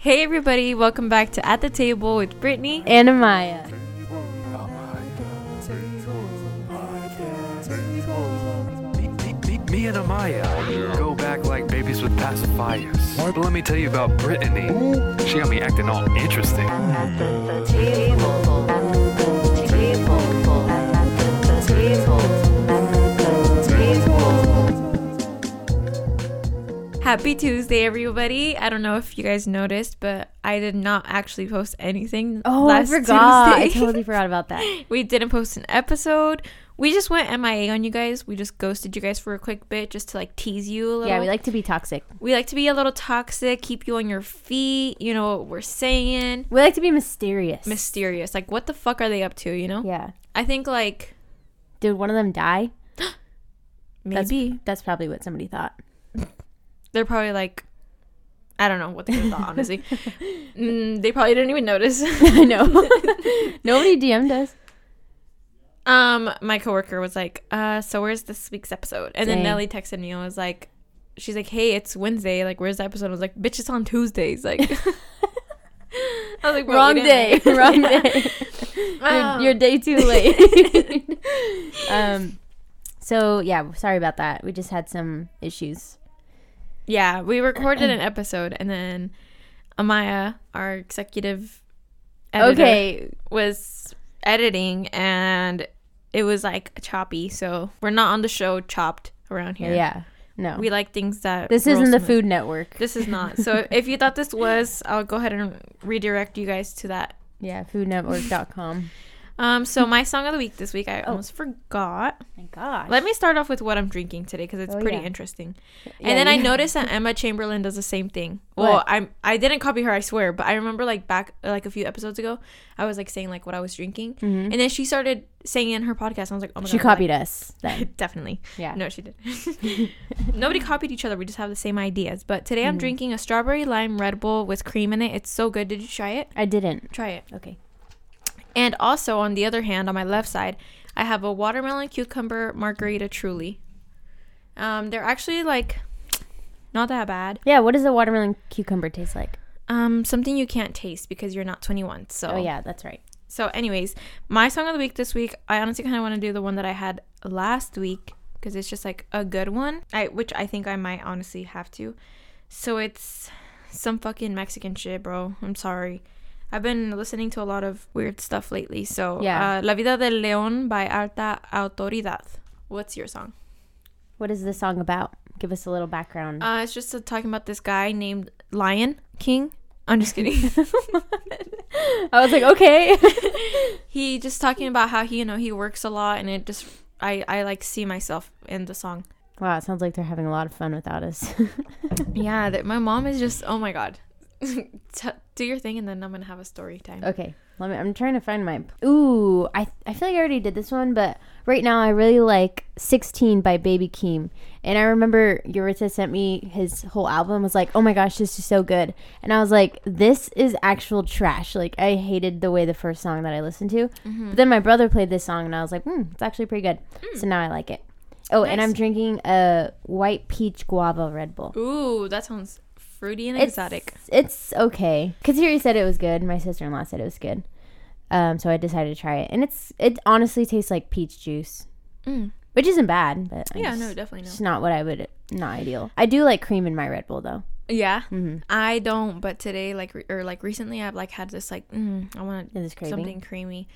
Hey everybody, welcome back to At the Table with Brittany. and Amaya. Me, and Amaya go back like babies with pacifiers. But let me tell you about Brittany. She got me acting all interesting. Happy Tuesday, everybody. I don't know if you guys noticed, but I did not actually post anything. Oh, last I forgot. I totally forgot about that. we didn't post an episode. We just went MIA on you guys. We just ghosted you guys for a quick bit just to like tease you a little. Yeah, we like to be toxic. we like to be a little toxic, keep you on your feet. You know what we're saying. We like to be mysterious. Mysterious. Like, what the fuck are they up to? You know? yeah. I think like Did one of them die? That's- maybe That's probably what somebody thought. They're probably like I don't know what they thought honestly. mm, they probably didn't even notice. I know. Nobody DM'd us. um, my coworker was like, "Uh, so where's this week's episode?" And then Dang. Nelly texted me and was like, "She's like, hey, it's Wednesday. Like, where's the episode?" I was like, "Bitch, it's on Tuesdays." Like, I was like, "Bro, we Wrong day. Wrong day. You're, you're day too late. um. So yeah, sorry about that. We just had some issues. Yeah, we recorded an episode, and then Amaya, our executive editor, Okay. was editing, and it was like choppy. So we're not on the show chopped around here. Yeah. No. we like things that this isn't the. Food Network. This is not. So if you thought this was, I'll go ahead and redirect you guys to that. Yeah. Foodnetwork.com. Um, so my song of the week this week, I Oh. almost forgot. My gosh. Let me start off with what I'm drinking today because it's Oh, pretty yeah. interesting. Yeah, and then I noticed that Emma Chamberlain does the same thing. Well, What? I'm I didn't copy her, I swear, but I remember like back like a few episodes ago, I was like saying like what I was drinking, Mhm. and then she started saying in her podcast. I was like, oh my She god, she copied us. Then. definitely. Yeah. No, she did. Nobody copied each other. We just have the same ideas. But today I'm Mhm. drinking a strawberry lime Red Bull with cream in it. It's so good. Did you try it? I didn't. Try it. Okay. And also on the other hand, on my left side, I have a watermelon cucumber margarita truly. Um, they're actually like not that bad. Yeah, what does a watermelon cucumber taste like? Um, something you can't taste because you're not 21. So Oh, yeah, that's right. So, anyways, my song of the week this week, I honestly kind of want to do the one that I had last week because it's just like a good one. I which I think I might honestly have to. So it's some fucking Mexican shit, bro. I'm sorry. I've been listening to a lot of weird stuff lately. So, Yeah. uh, La Vida del León by Alta Autoridad. What's your song? What is the song about? Give us a little background. Uh, it's just uh, talking about this guy named Lion King. I'm just kidding. I was like, okay. he just talking about how he you know he works a lot and it just i i like see myself in the song wow, it sounds like they're having a lot of fun without us. yeah that my mom is just oh my god T- do your thing and then i'm gonna have a story time okay, let me. I'm trying to find my. Ooh, I I feel like I already did this one, but right now I really like 16 by Baby Keem, and I remember Yuritsa sent me his whole album. Was like, oh my gosh, this is so good, and I was like, this is actual trash. Like I hated the way the first song that I listened to, Mm-hmm. but then my brother played this song, and I was like, hmm, it's actually pretty good. So now I like it. Oh, and I'm drinking a white peach guava Red Bull. ooh that sounds fruity and It's- exotic It's okay. Kateri said it was good. My sister in law said it was good. Um, so I decided to try it, and it's it honestly tastes like peach juice, mm. which isn't bad. But I yeah just- no definitely it's not what I would. Not ideal. I do like cream in my Red Bull though. yeah Mm-hmm. i don't but today like re- or like recently i've like had this like mm, i want something creamy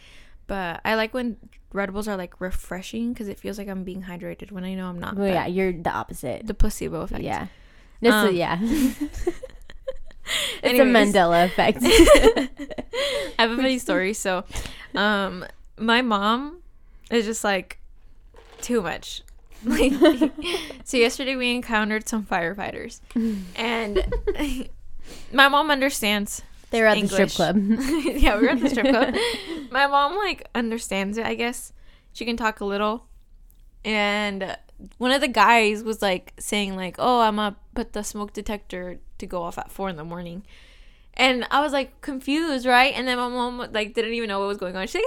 but i like when red bulls are like refreshing because it feels like i'm being hydrated when i know i'm not Well, yeah, you're the opposite. the placebo effect yeah. This Um, is, yeah. it's Anyways. a Mandela effect. I have a funny story. So, um, my mom is just like too much. Like, so yesterday we encountered some firefighters, and my mom understands. they were at the strip club. yeah, we were at the strip club. My mom like understands it. I guess she can talk a little, and one of the guys was like saying like, "Oh, I'm gonna put the smoke detector to go off at four in the morning." And I was like confused, right? And then my mom like didn't even know what was going on. She's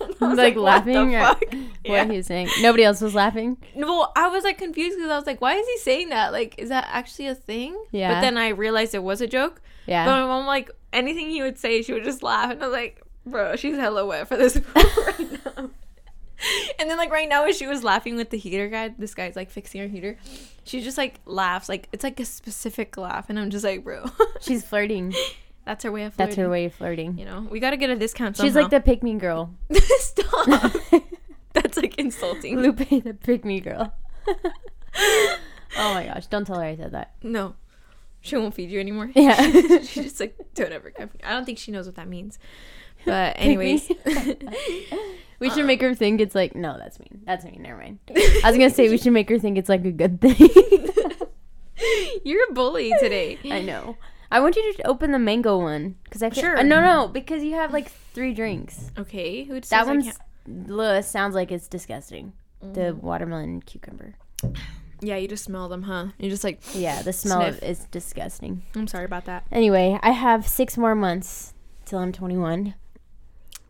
like, was Like, "What the laughing at- fuck?" Yeah. what he was saying. Nobody else was laughing. Well, I was like confused because I was like, why is he saying that? Like, is that actually a thing? Yeah. But then I realized it was a joke. Yeah. But my mom, like, anything he would say, she would just laugh. And I was like, bro, she's hella wet for this right then, like, right now, as she was laughing with the heater guy, this guy's like fixing her heater. She just like laughs. Like, it's like a specific laugh. And I'm just like, bro, She's flirting. that's her way of flirting. That's her way of flirting. You know, we got to get a discount. Somehow. She's like the pick me girl. Stop. that's like insulting. Lupe the pick me girl. oh my gosh, don't tell her I said that. No. She won't feed you anymore. Yeah. She's just like, don't ever come. I don't think she knows what that means. But anyways, We should make her think it's like no, that's mean. That's mean. Never mind. I was gonna say we should make her think it's like a good thing. you're a bully today. I know. I want you to open the mango one because I feel, Sure. uh, no, no, because you have like three drinks. Okay, who says That I one can't- sounds like it's disgusting. The watermelon cucumber. Yeah, you just smell them, huh? You're just like, Yeah, the smell of Sniff. is disgusting. I'm sorry about that. Anyway, I have six more months till I'm 21,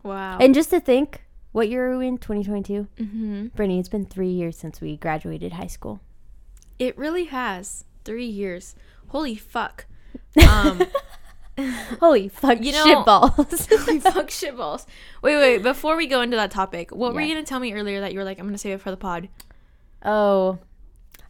Wow. and just to think, what year are we in? 2022. mm-hmm. Brittany, it's been three years since we graduated high school. It really has three years. Holy fuck. Um, Holy fuck, You know- shit balls. holy fuck shitballs. Wait, wait. Before we go into that topic, what were you gonna tell me earlier that you were like, I'm gonna save it for the pod? oh,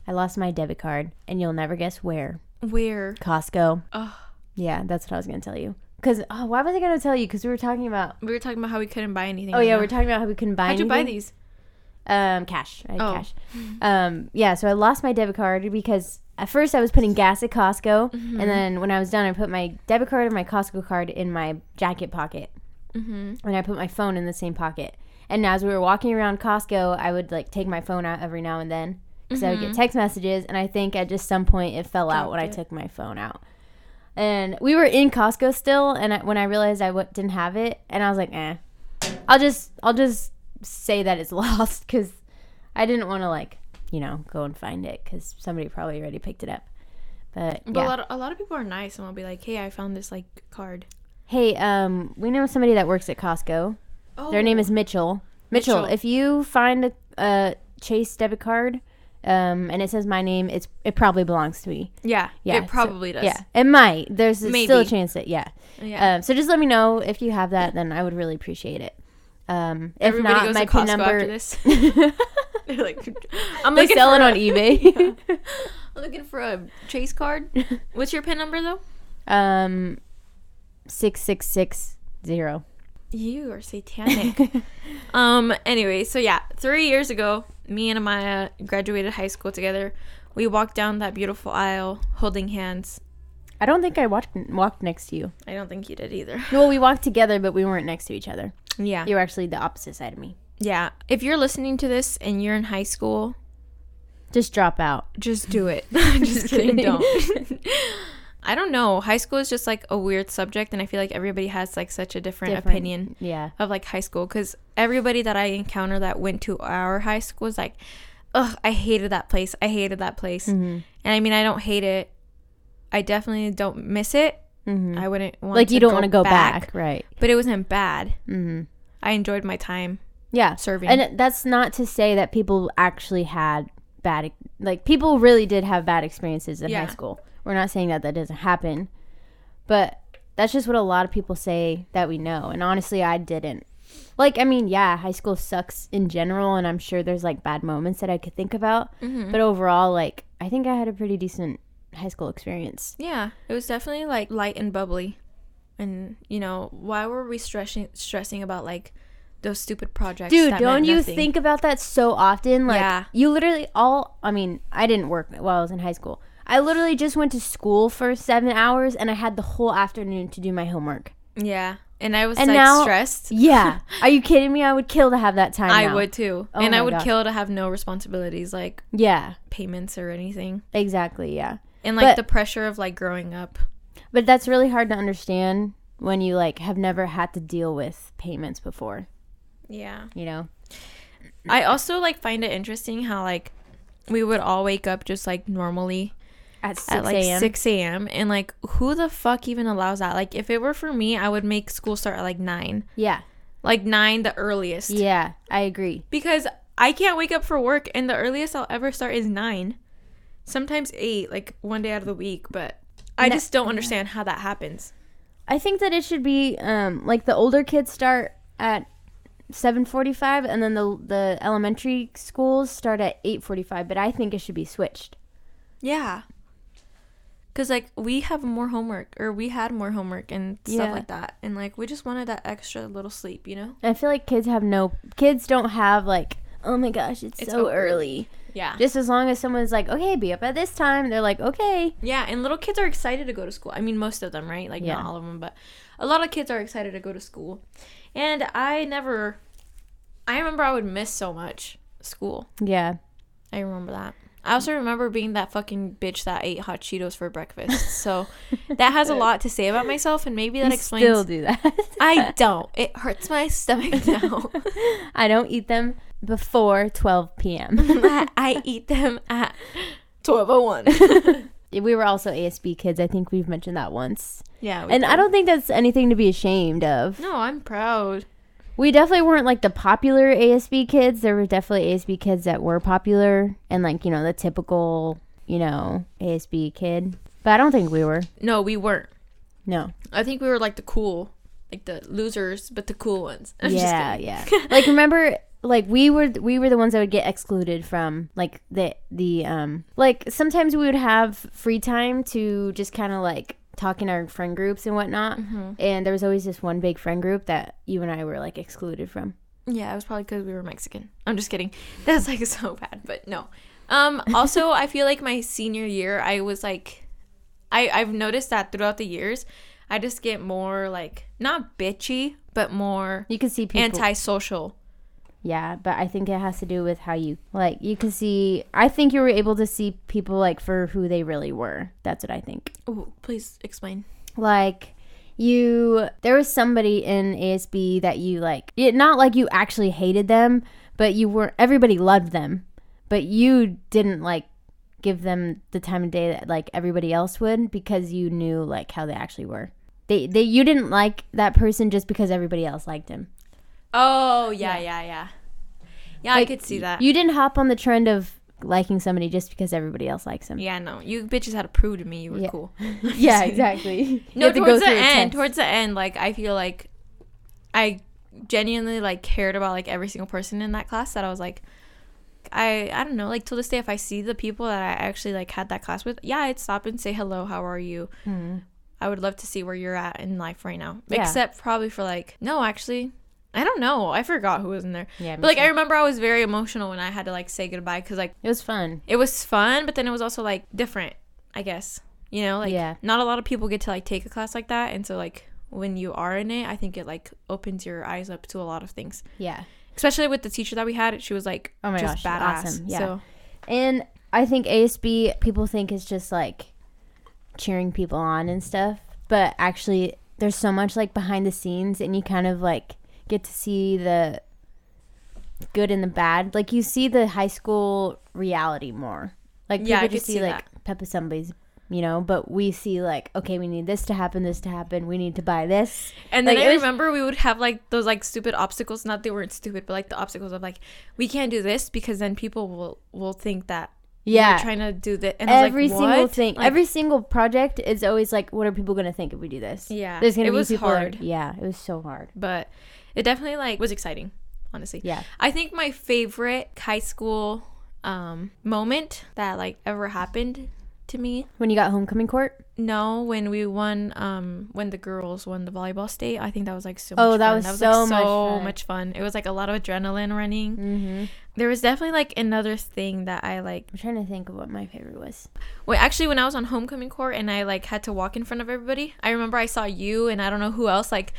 I lost my debit card, and you'll never guess where. Where? Costco. Ugh. Yeah, that's what I was gonna tell you. Cause oh, why was I gonna tell you? Cause we were talking about. We were talking about how we couldn't buy anything. Oh right yeah, now. we are talking about how we couldn't buy. How'd you buy these? Um, cash. I had Oh. cash. Um, yeah. So I lost my debit card because at first I was putting gas at Costco, Mm-hmm. and then when I was done, I put my debit card and my Costco card in my jacket pocket, Mm-hmm. and I put my phone in the same pocket. And now as we were walking around Costco, I would like take my phone out every now and then because I would get text messages, and I think at just some point it fell out when I took my phone out. And we were in Costco still, and I, when I realized I w- didn't have it, and I was like, "Eh, I'll just, I'll just say that it's lost," because I didn't want to like, you know, go and find it because somebody probably already picked it up. But But a lot of, a lot of people are nice and will be like, "Hey, I found this like card." hey, um, we know somebody that works at Costco. Oh, Their name is Mitchell. Mitchell, Mitchell. if you find a, a Chase debit card, um, and it says my name, it's it probably belongs to me. yeah, Yeah, it so- probably does. Yeah, it might. There's still a chance that yeah. yeah. Um, so just let me know if you have that, then I would really appreciate it. Um, if Everybody not, goes my to pin Costco number. after this. They're like, I'm they looking sell it a- on eBay. I'm looking for a Chase card. What's your pin number though? um, six six six zero. You are satanic. um. Anyway, so yeah, three years ago, me and Amaya graduated high school together. We walked down that beautiful aisle holding hands. I don't think I walked walked next to you. I don't think you did either. Well, we walked together, but we weren't next to each other. Yeah. You were actually the opposite side of me. Yeah. If you're listening to this and you're in high school, Just drop out. just do it. just kidding. Don't. I don't know. High school is just like a weird subject, and I feel like everybody has like such a different, Different. opinion Yeah. of like high school. Because everybody that I encounter that went to our high school is like, ugh, I hated that place. I hated that place. Mm-hmm. And I mean, I don't hate it. I definitely don't miss it. Mm-hmm. I wouldn't want Like to you don't want to go back. back, right? but it wasn't bad. Mm-hmm. I enjoyed my time Yeah. serving. And that's not to say that people actually had bad, like people really did have bad experiences in Yeah. high school. We're not saying that that doesn't happen, but that's just what a lot of people say that we know. And honestly, I didn't. Like, I mean, yeah, high school sucks in general, and I'm sure there's like bad moments that I could think about. Mhm. But overall, like, I think I had a pretty decent high school experience. Yeah, it was definitely like light and bubbly. And you know, why were we stressing stressing about like those stupid projects? Dude, don't you think about that so often? Like, Yeah. you literally all, I mean, I didn't work while I was in high school. I literally just went to school for seven hours and I had the whole afternoon to do my homework. Yeah, and I was And like now- stressed. Yeah. Are you kidding me? I would kill to have that time. I now. would too, Oh and I would gosh. kill to have no responsibilities like Yeah, payments or anything, exactly. Yeah. and like But- the pressure of like growing up. But that's really hard to understand when you like have never had to deal with payments before, Yeah, you know? I also like find it interesting how like we would all wake up just like normally At 6 at like a.m. 6 a.m. and like who the fuck even allows that? Like if it were for me, I would make school start at like nine. Yeah. like nine the earliest Yeah, I agree. because I can't wake up for work, and the earliest I'll ever start is nine, sometimes eight, like one day out of the week. But I just don't understand how that happens. I think that it should be um, like the older kids start at 7:45 and then the the elementary schools start at 8:45, but I think it should be switched. Yeah. Cause like we have more homework, or we had more homework and stuff Yeah. like that, and like we just wanted that extra little sleep, you know? I feel like kids have no kids don't have like, "Oh my gosh, it's, It's so early." Yeah. Just as long as someone's like, "Okay, be up at this time." They're like, "Okay." Yeah, and little kids are excited to go to school. I mean, most of them, right? Like Yeah. not all of them, but a lot of kids are excited to go to school. And I never I remember I would miss so much school. Yeah. I remember that. I also remember being that fucking bitch that ate hot Cheetos for breakfast. So that has a lot to say about myself and maybe that You explains still do that. I don't. It hurts my stomach now. I don't eat them before 12 p.m. I, I eat them at 1201. we were also ASB kids. I think we've mentioned that once. yeah. And I don't think that's anything to be ashamed of. No, I'm proud. We definitely weren't like the popular ASB kids. There were definitely ASB kids that were popular and like, you know, the typical, you know, ASB kid. But I don't think we were. No, we weren't. No. I think we were like the cool, like the losers, but the cool ones. I'm yeah, yeah. like remember like we were we were the ones that would get excluded from like the the um like sometimes we would have free time to just kind of like talk in our friend groups and whatnot Mm-hmm. and there was always this one big friend group that you and I were like excluded from Yeah, it was probably because we were Mexican. I'm just kidding. That's like so bad, but no. Um. Also, I feel like my senior year, I was like, I I've noticed that throughout the years, I just get more like not bitchy, but more you can see people antisocial. Yeah but I think it has to do with how you like you can see I think you were able to see people like for who they really were. That's what I think. Ooh, please explain. like you there was somebody in ASB that you like it not like you actually hated them but you were everybody loved them but you didn't like give them the time of day that like everybody else would because you knew like how they actually were. They they you didn't like that person just because everybody else liked him Oh yeah, yeah, yeah. Yeah, I Like, could see that. you didn't hop on the trend of liking somebody just because everybody else likes him yeah, no, you bitches had to prove to me you were Yeah. cool. yeah exactly no to towards the end towards the end like i feel like i genuinely like cared about like every single person in that class that i was like i i don't know like till this day if i see the people that i actually like had that class with yeah i'd stop and say hello how are you Hmm. i would love to see where you're at in life right now Yeah. except probably for like no actually i don't know. I forgot who was in there. Yeah but like i remember i was very emotional when i had to like say goodbye because like it was fun. it was fun but then it was also like different i guess. You know like Yeah. not a lot of people get to like take a class like that and so like when you are in it i think it like opens your eyes up to a lot of things. Yeah. Especially with the teacher that we had she was like Oh my just gosh, badass awesome. Yeah. so. And I think ASB people think is just like cheering people on and stuff, but actually there's so much like behind the scenes and you kind of like get to see the good and the bad. Like you see the high school reality more. Like Yeah, people just see, see like Pep Assemblies, you know, but we see like okay, we need this to happen, this to happen, we need to buy this. and then Like, i was- remember we would have like those like stupid obstacles not they weren't stupid but like the obstacles of like we can't do this because then people will will think that Yeah. we're trying to do that and every like, single thing, Like, every single project is always like, what are people gonna think if we do this? yeah There's gonna it be was people. hard yeah, it was so hard. but it definitely like was exciting honestly Yeah. I think my favorite high school um, moment that like ever happened to me. When you got homecoming court? No, when we won, um, when the girls won the volleyball state, I think that was like so. Much Oh, that fun. was like, so much so fun. much fun. It was like a lot of adrenaline running. Mm-hmm. There was definitely like another thing that I like. I'm trying to think of what my favorite was. Wait, actually, when I was on homecoming court and I like had to walk in front of everybody, I remember I saw you and I don't know who else like,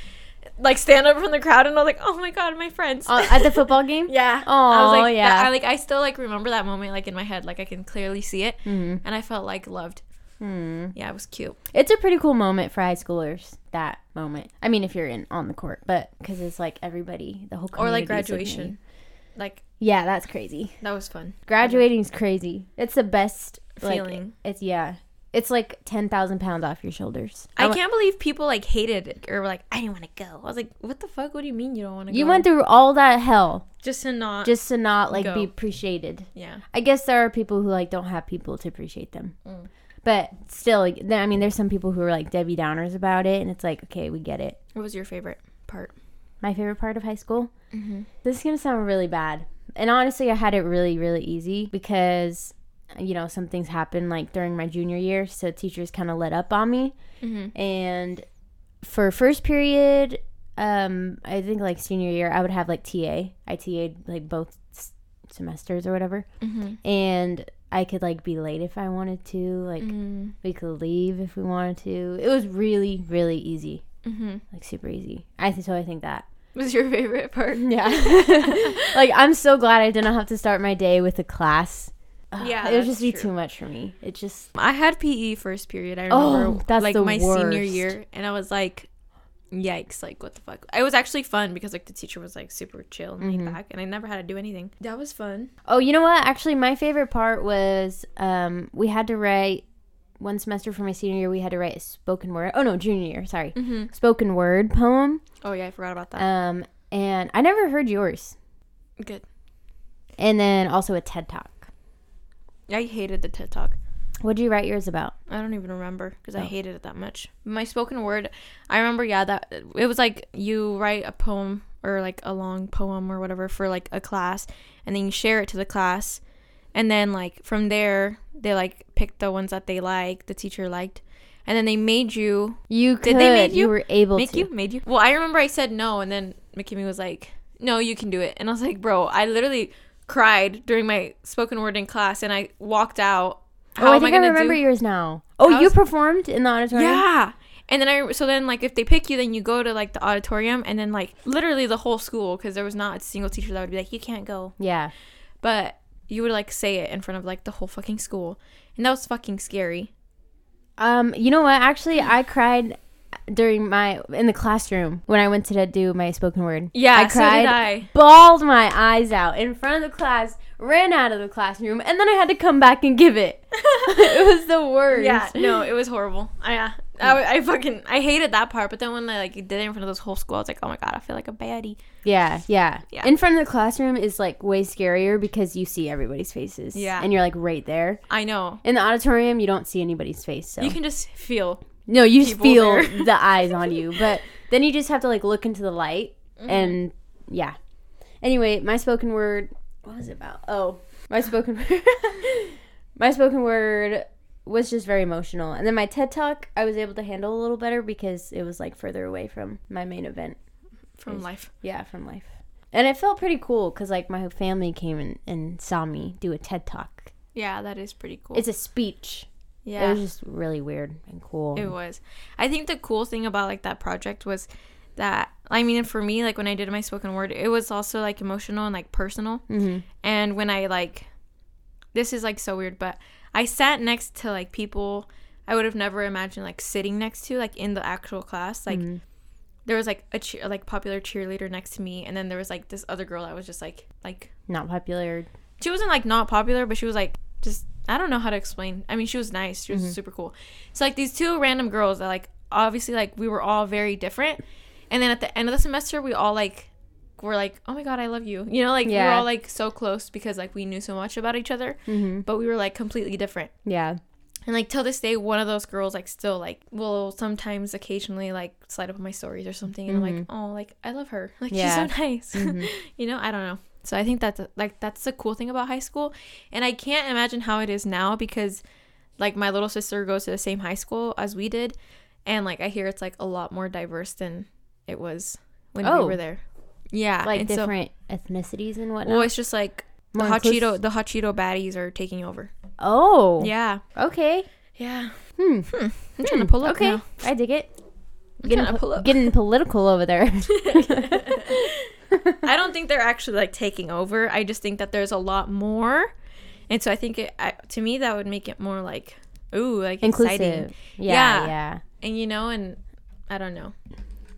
like stand up from the crowd and I was like, oh my god, my friends. Uh, at the football game? Yeah. I was like, yeah. that- I like, I still like remember that moment like in my head, like I can clearly see it, Mm-hmm. and I felt like loved. Hmm. Yeah, it was cute. It's a pretty cool moment for high schoolers. That moment. I mean, if you're in on the court, but because it's like everybody, the whole Or like community is looking at you. graduation. Like Yeah, that's crazy. that was fun. Graduating's crazy. It's the best like, Feeling. it's yeah. It's like ten thousand pounds off your shoulders. I wa- can't believe people like hated it or were like, I didn't want to go. I was like, what the fuck? What do you mean you don't want to go? You went through all that hell just to not. just to not like Go. be appreciated. yeah. I guess there are people who like don't have people to appreciate them. Mm. But still, like, I mean, there's some people who are like Debbie Downers about it, and it's like, okay, we get it. What was your favorite part? My favorite part of high school. Mm-hmm. This is gonna sound really bad, and honestly, I had it really, really easy because you know some things happened like during my junior year, so teachers kind of let up on me, Mm-hmm. and for first period, um, I think like senior year, I would have like TA. I TA'd like both s- semesters or whatever, Mm-hmm. and I could like be late if I wanted to. Like Mm-hmm. we could leave if we wanted to. It was really, really easy, Mm-hmm. like super easy. I th- so I think that. Was your favorite part? Yeah. like I'm so glad I didn't have to start my day with a class. Ugh, Yeah, it would just be true. too much for me. It just I had PE first period. I Oh, remember that's like the my senior year, and I was like, "Yikes! Like what the fuck?" It was actually fun because like the teacher was like super chill and laid Mhm. back, and I never had to do anything. That was fun. Oh, you know what? Actually, my favorite part was um, we had to write one semester for my senior year. We had to write a spoken word. Oh no, junior year. Sorry, Mm-hmm. spoken word poem. Oh yeah, I forgot about that. Um, and I never heard yours. Good. And then also a TED talk. I hated the TED Talk. What did you write yours about? I don't even remember because I Oh. hated it that much. My spoken word, I remember. Yeah, that it was like you write a poem or like a long poem or whatever for like a class, and then you share it to the class, and then like from there they like picked the ones that they liked, the teacher liked, and then they made you You could. Did they make you? were able make to. you made you. Well, I remember I said no, and then McKimmy was like, "No, you can do it," and I was like, "Bro, I literally." Cried during my spoken word in class and I walked out. oh, I am think I, gonna remember do- yours now. Oh, How you performed in the auditorium. Yeah. And then I so then like if they pick you then you go to like the auditorium and then like literally the whole school because there was not a single teacher that would be like you can't go. Yeah. But you would like say it in front of like the whole fucking school. And that was fucking scary. Um, you know what? Actually, I cried during my in the classroom when I went to do my spoken word. Yeah, I so cried, did I. bawled my eyes out in front of the class, ran out of the classroom, and then I had to come back and give it. it was the worst. Yeah, no, it was horrible. I, uh, I, I fucking I hated that part. But then when I like did it in front of this whole school, I was like, oh my god, I feel like a baddie. Yeah, yeah, Yeah. In front of the classroom is like way scarier because you see everybody's faces. Yeah. and you're like right there. I know. In the auditorium, you don't see anybody's face. So You can just feel. No, you just feel there. the eyes on you, but then you just have to like look into the light Mm-hmm. and yeah. Anyway, my spoken word. What was it about? Oh, my spoken word. my spoken word was just very emotional, and then my TED talk I was able to handle a little better because it was like further away from my main event. From Yes. life. Yeah, from life. And it felt pretty cool because like my family came and, and saw me do a TED talk. Yeah, that is pretty cool. It's a speech. Yeah. It was just really weird and cool. It was. I think the cool thing about like that project was that I mean for me like when I did my spoken word it was also like emotional and like personal. hmm And when I like this is like so weird but I sat next to like people I would have never imagined like sitting next to like in the actual class like Mhm. there was like a cheer, like popular cheerleader next to me and then there was like this other girl that was just like like Not popular. she wasn't like not popular, but she was like just I don't know how to explain. I mean, she was nice. She was super cool. So like these two random girls that like obviously like we were all very different. And then at the end of the semester, we all like were like, "Oh my god, I love you." You know, like we were all like so close because like we knew so much about each other, hmm but we were like completely different. Yeah. And like till this day, one of those girls like still like will sometimes occasionally like slide up on my stories or something, and I'm like, oh, like I love her, like Yeah. she's so nice, Mhm. you know. I don't know. So I think that's like that's the cool thing about high school, and I can't imagine how it is now because like my little sister goes to the same high school as we did, and like I hear it's like a lot more diverse than it was when we Oh. were there. Yeah, like and so- different ethnicities and whatnot. well, it's just like the More hot inclus- Cheeto, the hot Cheeto baddies are taking over. oh, Yeah, Okay. yeah. Hmm. I'm trying to pull up Okay, now. I dig it. Getting, po- getting political over there. I don't think they're actually like taking over. I just think that there's a lot more, and so I think it I, to me that would make it more like ooh like exciting, Inclusive. Yeah, Yeah. yeah. and you know, and I don't know.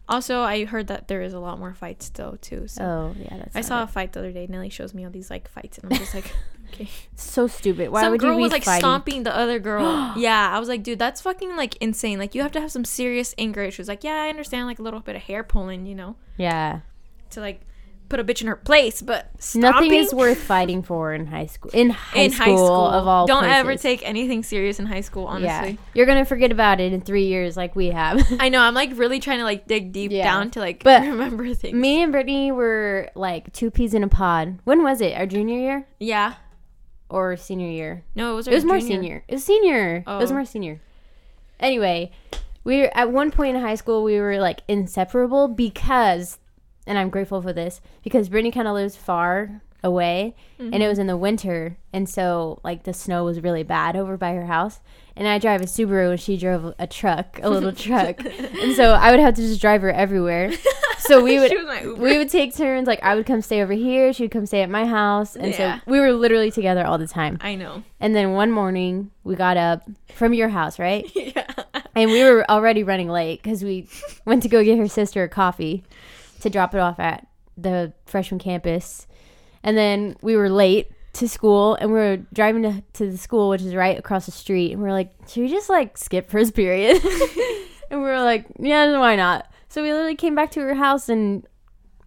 Also, I heard that there is a lot more fights though too. So Oh, yeah. That's I saw a fight the other day. Nelly shows me all these like fights, and I'm just like, Okay. So stupid. Why some would girl you be was like fighting? stomping the other girl. yeah, I was like, dude, that's fucking like insane. Like you have to have some serious anger issues. Like, yeah, I understand like a little bit of hair pulling, you know, Yeah. to like put a bitch in her place, but Nothing is worth fighting for in high school. In high, in school, high school of all Don't ever take anything serious in high school, honestly. Yeah. You're gonna forget about it in three years, like we have. I know. I'm like really trying to like dig deep Yeah. down to like But remember things. Me and Brittany were like two peas in a pod. When was it? Our junior year yeah. or senior year? No, it was. It was more senior. It was senior. It was Oh. more senior. Anyway, we were at one point in high school we were like inseparable because, and I'm grateful for this because Brittany kind of lives far away, and it mm-hmm. was in the winter, and so like the snow was really bad over by her house. And I drive a Subaru, and she drove a truck, a little truck, and so I would have to just drive her everywhere. So we would She was my Uber. we would take turns. Like I would come stay over here, she would come stay at my house, and Yeah. so we were literally together all the time. I know. And then one morning we got up from your house, right? yeah. And we were already running late because we went to go get her sister a coffee to drop it off at the freshman campus. And then we were late to school and we were driving to, to the school, which is right across the street. And we are like, should we just like skip first period? and we were like, yeah, why not? So we literally came back to her house and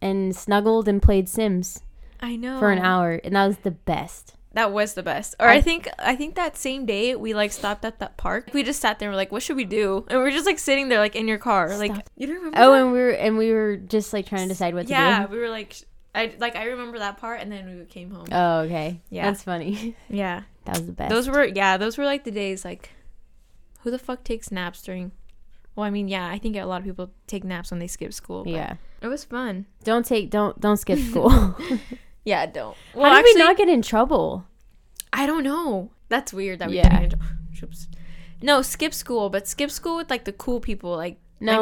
and snuggled and played Sims I know. for an hour. And that was the best. That was the best. Or I, think I think that same day we like stopped at that park. We just sat there and we're like, what should we do? And we're just like sitting there like in your car. Like Stop. you don't remember? Oh, that? and we were and we were just like trying to decide what to do. yeah, we were like I like I remember that part and then we came home. Oh, okay. Yeah. That's funny. yeah. That was the best. Those were yeah, those were like the days like who the fuck takes naps during well, I mean, yeah, I think a lot of people take naps when they skip school. yeah. It was fun. Don't take don't don't skip school. Yeah, don't. How did we not get in trouble? I don't know. That's weird that we Yeah. didn't. Oops. No, skip school, but skip school with like the cool people. Like No.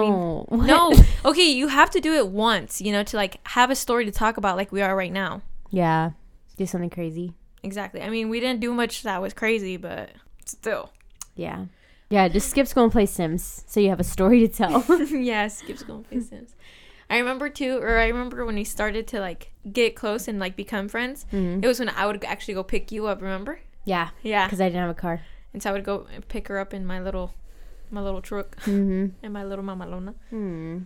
I mean, no. Okay, you have to do it once, you know, to like have a story to talk about, like we are right now. Yeah. Do something crazy. Exactly. I mean, we didn't do much that was crazy, but still. Yeah. Yeah, just skip school and play Sims so you have a story to tell. yeah, skip school and play Sims. I remember too, or I remember when we started to like get close and like become friends. Mhm. It was when I would actually go pick you up. Remember? Yeah, Yeah. because I didn't have a car. And so I would go pick her up in my little, my little truck Mm-hmm. and my little mamalona. Hmm.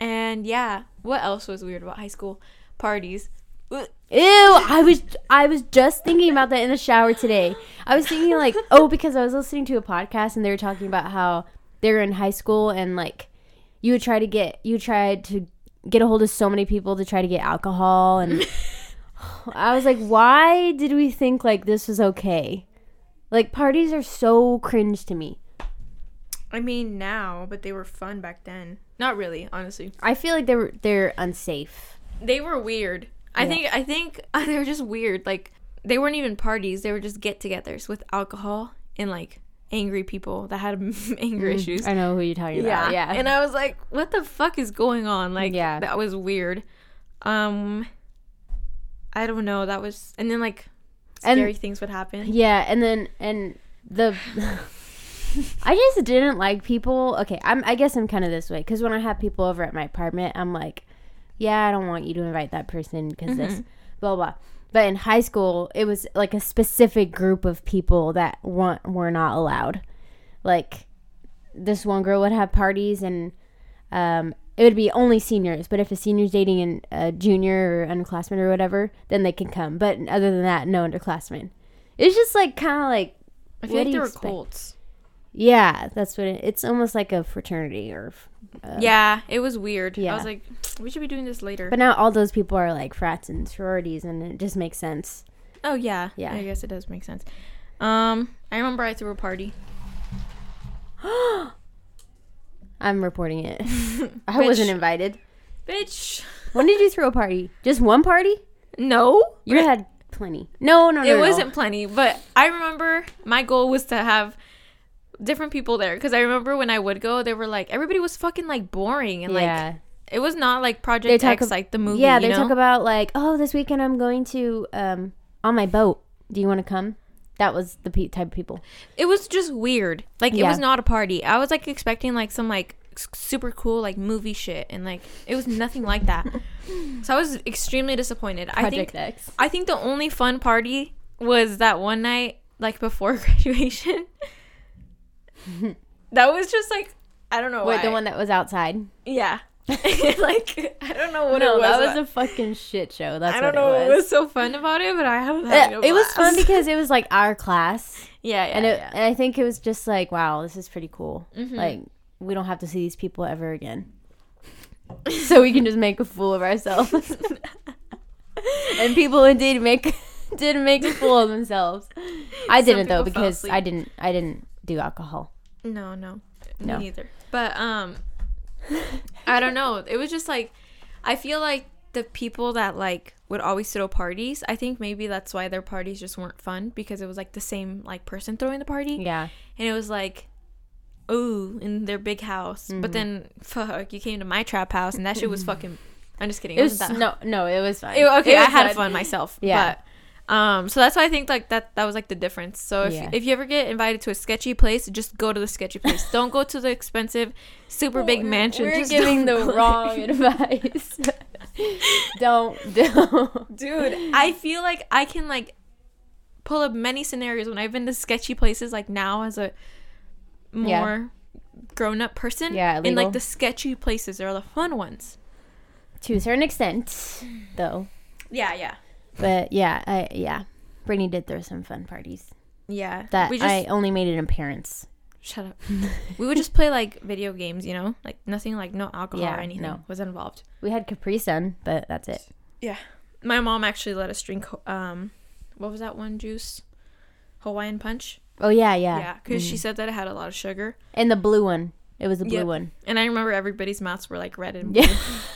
And yeah, what else was weird about high school parties? Ew! I was I was just thinking about that in the shower today. I was thinking like, oh, because I was listening to a podcast and they were talking about how they were in high school and like you would try to get you tried to get a hold of so many people to try to get alcohol and I was like, why did we think like this was okay? Like parties are so cringe to me. I mean now, but they were fun back then. Not really, honestly. I feel like they're they're unsafe. They were weird. I think I think they were just weird. Like they weren't even parties. They were just get-togethers with alcohol and like angry people that had anger issues. Mm, I know who you're talking about. Yeah. And I was like, what the fuck is going on? Like Yeah. that was weird. Um I don't know. That was and then like And- scary things would happen. Yeah, and then and the I just didn't like people. Okay, I'm I guess I'm kind of this way cuz when I have people over at my apartment, I'm like, yeah, I don't want you to invite that person because this blah blah. But in high school, it was like a specific group of people that want were not allowed. Like this one girl would have parties and um it would be only seniors, but if a senior's dating an, a junior or underclassman or whatever, then they can come. But other than that, no underclassmen. It's just like kind of like I feel like they were cults. yeah, that's what it, it's almost like a fraternity or. Uh, yeah, it was weird. I was like, we should be doing this later. But now all those people are like frats and sororities, and it just makes sense. oh yeah, Yeah. I guess it does make sense. Um, I remember I threw a party. I'm reporting it. I Bitch. wasn't invited. Bitch. When did you throw a party? Just one party? No, You had plenty. No, no, no. it no. wasn't plenty, but I remember my goal was to have different people there because I remember when I would go, they were like everybody was fucking like boring and like it was not like They Project talk X ab- like the movie. yeah, they know? talk about like, oh, this weekend I'm going to um on my boat. Do you want to come? That was the pe- type of people. it was just weird. Like it Yeah. was not a party. I was like expecting like some like super cool like movie shit and like it was nothing like that. so I was extremely disappointed. I think X. I think the only fun party was that one night, like before graduation. that was just like I don't know. Wait, why. the one that was outside. Yeah. like I don't know what no, it was. that was a fucking shit show. That's what I don't know it what was. was so fun about it, but I have Uh, it was fun because it was like our class, yeah, yeah, and it, yeah. and I think it was just like, wow, this is pretty cool. Mhm. Like we don't have to see these people ever again, so we can just make a fool of ourselves. and people indeed make did make a fool of themselves. I Some didn't though because. I didn't I didn't do alcohol. No, no, No. neither. But um, I don't know. It was just like I feel like the people that like would always throw parties. I think maybe that's why their parties just weren't fun because it was like the same like person throwing the party, Yeah, and it was like. Ooh, in their big house, Mm-hmm. but then fuck, you came to my trap house, and that shit was fucking. I'm just kidding. it was wasn't that no no it was fine. It- okay, It I had fun. fun myself. Yeah. Um so that's why I think like that that was like the difference. So if Yeah. if you ever get invited to a sketchy place, just go to the sketchy place. don't go to the expensive super big mansion. We're Just giving the don't wrong advice. don't don't. Dude, I feel like I can like pull up many scenarios when I've been to sketchy places like now as a Yeah. more grown up person. Yeah, And like the sketchy places are the fun ones. To a certain extent, though. Yeah, yeah. But yeah, I yeah. Brittany did throw some fun parties. Yeah. That we just I only made an appearance. Shut up. we would just play like video games, you know, like nothing like no alcohol Yeah, or anything no. was involved. We had Capri Sun, but that's it. Yeah, my mom actually let us drink. Um, what was that one juice? Hawaiian punch. Oh yeah, yeah. Yeah, because she said that it had a lot of sugar, And the blue one. It was the blue Yep. one. and I remember everybody's mouths were like red and blue. Yeah.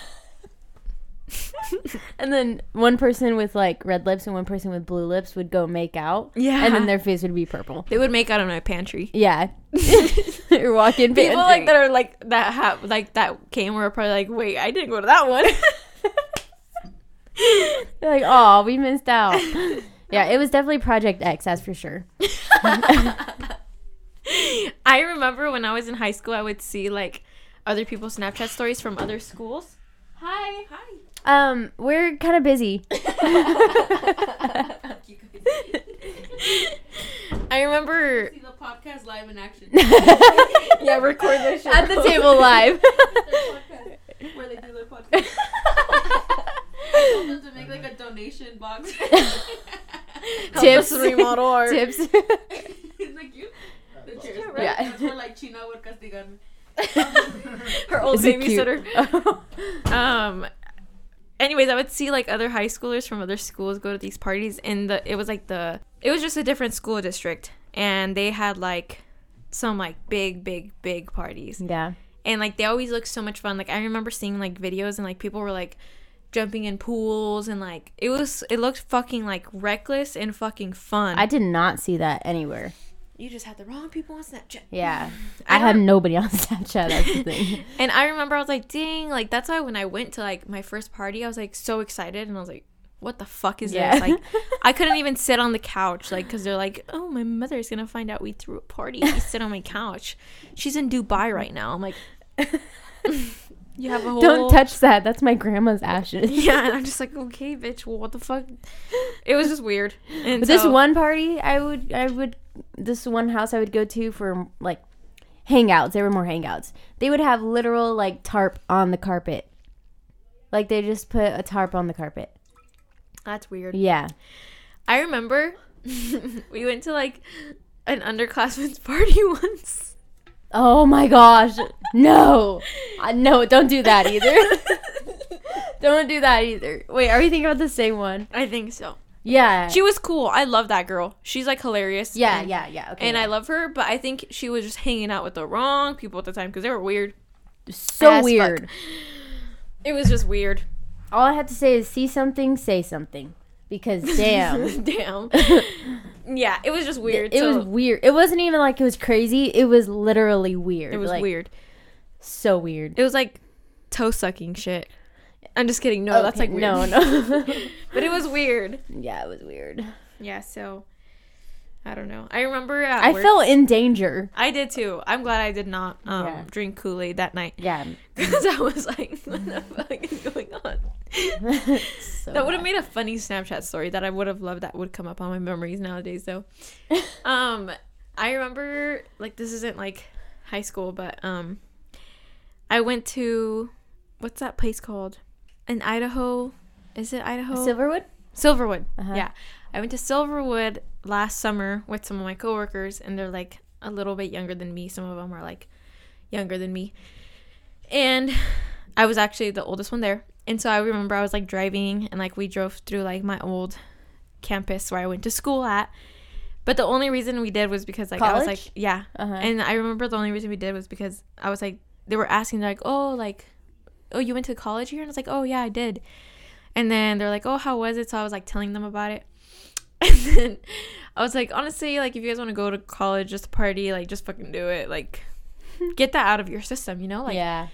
and then one person with like red lips and one person with blue lips would go make out. Yeah. And then their face would be purple. they would make out in my pantry. Yeah. You're walking People like that are like that have like that came were probably like, wait, I didn't go to that one. They're like, oh, we missed out. yeah, it was definitely Project X, that's for sure. I remember when I was in high school, I would see like other people's Snapchat stories from other schools. Hi. Hi. Um, we're kind of busy. I remember. See the podcast live in action. Yeah, record this shit. At the table live. Where they do their podcast. I told them to make like a donation box. Tips. us remodel our Tips. it's like you. The chairs. Right? Yeah. That's for like China would castigarme. her old Is it babysitter. um. Anyways, I would see like other high schoolers from other schools go to these parties, and the it was like the it was just a different school district, and they had like some like big, big, big parties, yeah. and like they always looked so much fun. Like I remember seeing like videos, and like people were like jumping in pools, and like it was it looked fucking like reckless and fucking fun. I did not see that anywhere. You just had the wrong people on Snapchat. Yeah. I I, had nobody on Snapchat. That's the thing. And I remember I was like, dang, like that's why when I went to like my first party, I was like so excited and I was like, what the fuck is Yeah. this? Like I couldn't even sit on the couch, like because they're like, oh, my mother's gonna find out we threw a party. if You sit on my couch. She's in Dubai right now. I'm like, you have a whole Don't touch that. That's my grandma's ashes. Yeah, and I'm just like, okay, bitch. Well, what the fuck? It was just weird. And But this one party, I would, I would, this one house I would go to for like hangouts. There were more hangouts. They would have literal like tarp on the carpet. Like they just put a tarp on the carpet. that's weird. Yeah. I remember we went to like an underclassmen's party once. Oh my gosh. No. Uh, no, don't do that either. don't do that either. Wait, are we thinking about the same one? I think so. Yeah. She was cool. I love that girl. She's like hilarious. yeah, and, yeah, yeah. Okay. And I love her, but I think she was just hanging out with the wrong people at the time because they were weird. so as fuck. weird. It was just weird. All I have to say is see something, say something. Because damn. Damn. yeah, it was just weird. It so was weird. It wasn't even like it was crazy. It was literally weird. it was Like, weird. So weird. It was like toe sucking shit. I'm just kidding. No, that's like weird. no, no. but it was weird. yeah, it was weird. Yeah, so I don't know. I remember I work- felt in danger. I did too. I'm glad I did not um, Yeah. drink Kool Aid that night Yeah. because I was like, what the fuck is going on? So that would have made a funny Snapchat story that I would have loved that would come up on my memories nowadays though. um I remember like this isn't like high school but um I went to what's that place called? In Idaho. Is it Idaho? Silverwood. Silverwood. Uh-huh. Yeah. I went to Silverwood last summer with some of my coworkers and they're like a little bit younger than me. Some of them are like younger than me. And I was actually the oldest one there. And so I remember I was like driving and like we drove through like my old campus where I went to school at. But the only reason we did was because like I was like yeah. Uh-huh. And I remember the only reason we did was because I was like they were asking like, "Oh, like oh, you went to college here?" And I was like, "Oh, yeah, I did." And then they're like, "Oh, how was it?" So I was like telling them about it. And then I was like, honestly, like if you guys want to go to college just party, like just fucking do it. Like get that out of your system, you know? Like yeah.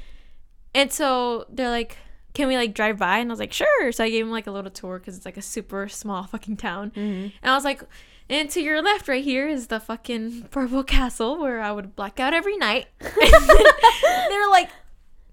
and so they're like, "Can we like drive by?" And I was like, "Sure." So I gave him like a little tour cuz it's like a super small fucking town. Mhm. And I was like, and to your left right here is the fucking purple castle where I would black out every night. They're like,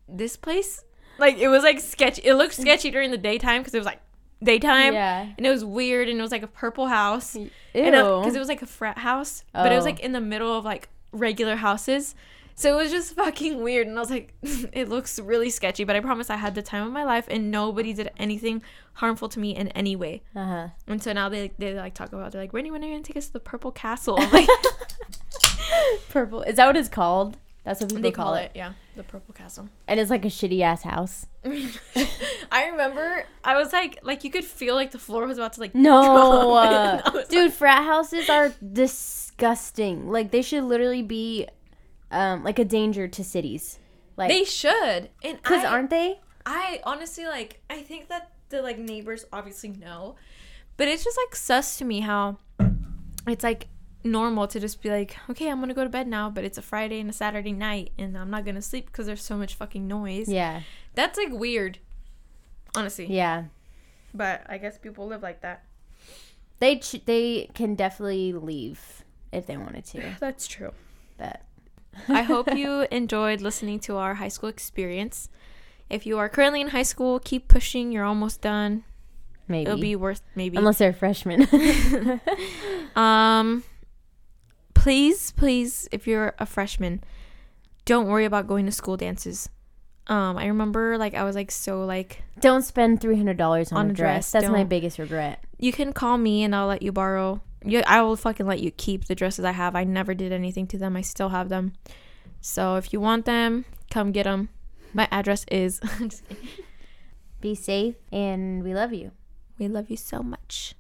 this place? Like, it was like sketchy. It looked sketchy during the daytime because it was like daytime. Yeah. And it was weird and it was like a purple house. Ew. Because it was like a frat house, oh. but it was Oh. like in the middle of like regular houses. So it was just fucking weird. And I was like, it looks really sketchy, but I promise I had the time of my life and nobody did anything harmful to me in any way. uh-huh. And so now they they like talk about they're like, Randy, when are you gonna take us to the purple castle? I'm like Purple. Is that what it's called? That's what they call, call it. it, yeah, the purple castle. And it's like a shitty ass house. I remember I was like like you could feel like the floor was about to like No, uh, And I was dude, frat houses are disgusting. Like they should literally be, um, like a danger to cities. Like, they should. And cause aren't they? I honestly like I think that the like neighbors obviously know. But it's just like sus to me how it's like normal to just be like, okay, I'm gonna go to bed now, but it's a Friday and a Saturday night, and I'm not gonna sleep because there's so much fucking noise. Yeah, That's like weird, honestly. yeah. But I guess people live like that. They ch- they can definitely leave if they wanted to, That's true. but I hope you enjoyed listening to our high school experience. If you are currently in high school, keep pushing. You're almost done. maybe It'll be worth maybe. unless they're freshmen. Um, please, please, if you're a freshman, don't worry about going to school dances. Um, I remember like I was like so like Don't spend three hundred dollars on, On a dress. dress, That's my don't. biggest regret. you can call me and I'll let you borrow. You, I will fucking let you keep the dresses I have. I never did anything to them. I still have them. So if you want them, come get them. My address is. Be safe, and we love you. we love you so much.